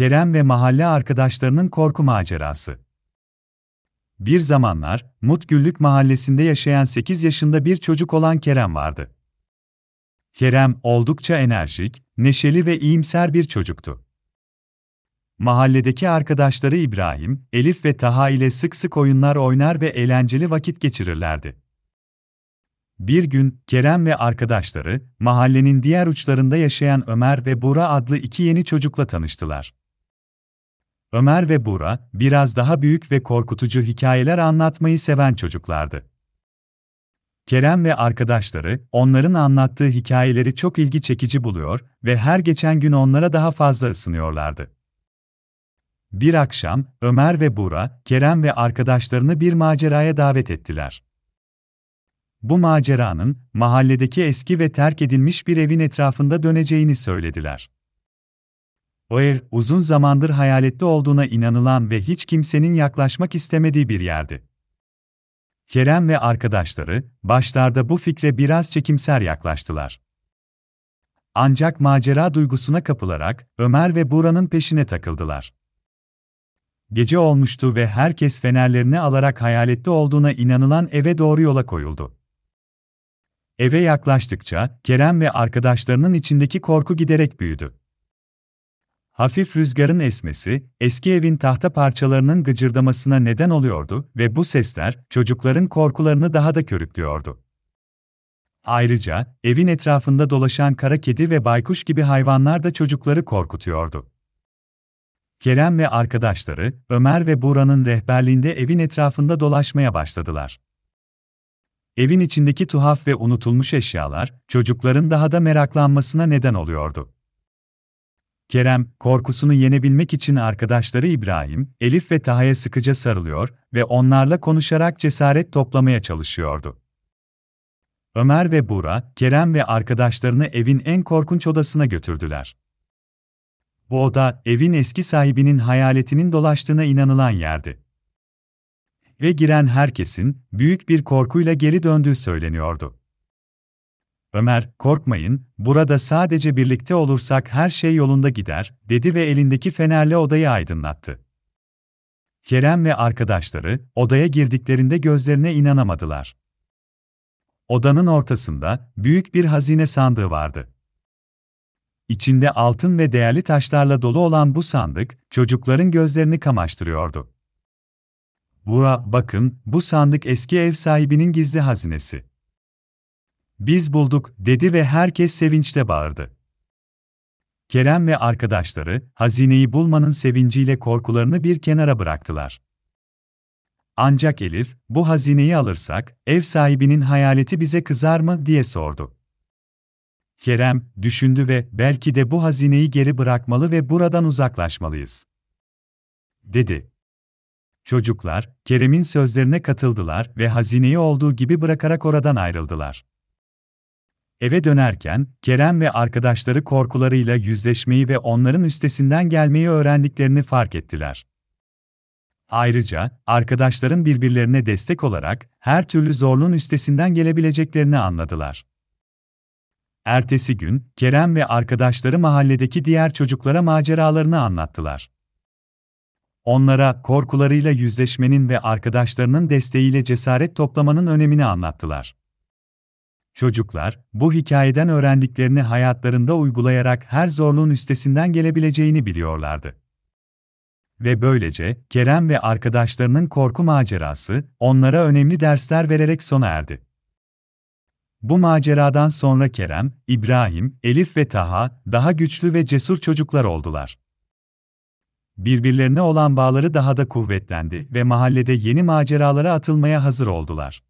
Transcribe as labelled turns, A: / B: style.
A: Kerem ve mahalle arkadaşlarının korku macerası. Bir zamanlar, Mutgüllük mahallesinde yaşayan 8 yaşında bir çocuk olan Kerem vardı. Kerem, oldukça enerjik, neşeli ve iyimser bir çocuktu. Mahalledeki arkadaşları İbrahim, Elif ve Taha ile sık sık oyunlar oynar ve eğlenceli vakit geçirirlerdi. Bir gün, Kerem ve arkadaşları, mahallenin diğer uçlarında yaşayan Ömer ve Bura adlı iki yeni çocukla tanıştılar. Ömer ve Bura, biraz daha büyük ve korkutucu hikayeler anlatmayı seven çocuklardı. Kerem ve arkadaşları, onların anlattığı hikayeleri çok ilgi çekici buluyor ve her geçen gün onlara daha fazla ısınıyorlardı. Bir akşam, Ömer ve Bura, Kerem ve arkadaşlarını bir maceraya davet ettiler. Bu maceranın, mahalledeki eski ve terk edilmiş bir evin etrafında döneceğini söylediler. O uzun zamandır hayaletli olduğuna inanılan ve hiç kimsenin yaklaşmak istemediği bir yerdi. Kerem ve arkadaşları, başlarda bu fikre biraz çekimser yaklaştılar. Ancak macera duygusuna kapılarak, Ömer ve Bura'nın peşine takıldılar. Gece olmuştu ve herkes fenerlerini alarak hayaletli olduğuna inanılan eve doğru yola koyuldu. Eve yaklaştıkça, Kerem ve arkadaşlarının içindeki korku giderek büyüdü. Hafif rüzgarın esmesi, eski evin tahta parçalarının gıcırdamasına neden oluyordu ve bu sesler, çocukların korkularını daha da körüklüyordu. Ayrıca, evin etrafında dolaşan kara kedi ve baykuş gibi hayvanlar da çocukları korkutuyordu. Kerem ve arkadaşları, Ömer ve Buğra'nın rehberliğinde evin etrafında dolaşmaya başladılar. Evin içindeki tuhaf ve unutulmuş eşyalar, çocukların daha da meraklanmasına neden oluyordu. Kerem, korkusunu yenebilmek için arkadaşları İbrahim, Elif ve Taha'ya sıkıca sarılıyor ve onlarla konuşarak cesaret toplamaya çalışıyordu. Ömer ve Buğra, Kerem ve arkadaşlarını evin en korkunç odasına götürdüler. Bu oda, evin eski sahibinin hayaletinin dolaştığına inanılan yerdi. Ve giren herkesin, büyük bir korkuyla geri döndüğü söyleniyordu. Ömer, korkmayın, burada sadece birlikte olursak her şey yolunda gider, dedi ve elindeki fenerle odayı aydınlattı. Kerem ve arkadaşları, odaya girdiklerinde gözlerine inanamadılar. Odanın ortasında, büyük bir hazine sandığı vardı. İçinde altın ve değerli taşlarla dolu olan bu sandık, çocukların gözlerini kamaştırıyordu. Bura, bakın, bu sandık eski ev sahibinin gizli hazinesi. Biz bulduk, dedi ve herkes sevinçle bağırdı. Kerem ve arkadaşları, hazineyi bulmanın sevinciyle korkularını bir kenara bıraktılar. Ancak Elif, bu hazineyi alırsak, ev sahibinin hayaleti bize kızar mı diye sordu. Kerem, düşündü ve belki de bu hazineyi geri bırakmalı ve buradan uzaklaşmalıyız. Dedi. Çocuklar, Kerem'in sözlerine katıldılar ve hazineyi olduğu gibi bırakarak oradan ayrıldılar. Eve dönerken, Kerem ve arkadaşları korkularıyla yüzleşmeyi ve onların üstesinden gelmeyi öğrendiklerini fark ettiler. Ayrıca, arkadaşların birbirlerine destek olarak her türlü zorluğun üstesinden gelebileceklerini anladılar. Ertesi gün, Kerem ve arkadaşları mahalledeki diğer çocuklara maceralarını anlattılar. Onlara korkularıyla yüzleşmenin ve arkadaşlarının desteğiyle cesaret toplamanın önemini anlattılar. Çocuklar, bu hikayeden öğrendiklerini hayatlarında uygulayarak her zorluğun üstesinden gelebileceğini biliyorlardı. Ve böylece, Kerem ve arkadaşlarının korku macerası, onlara önemli dersler vererek sona erdi. Bu maceradan sonra Kerem, İbrahim, Elif ve Taha, daha güçlü ve cesur çocuklar oldular. Birbirlerine olan bağları daha da kuvvetlendi ve mahallede yeni maceralara atılmaya hazır oldular.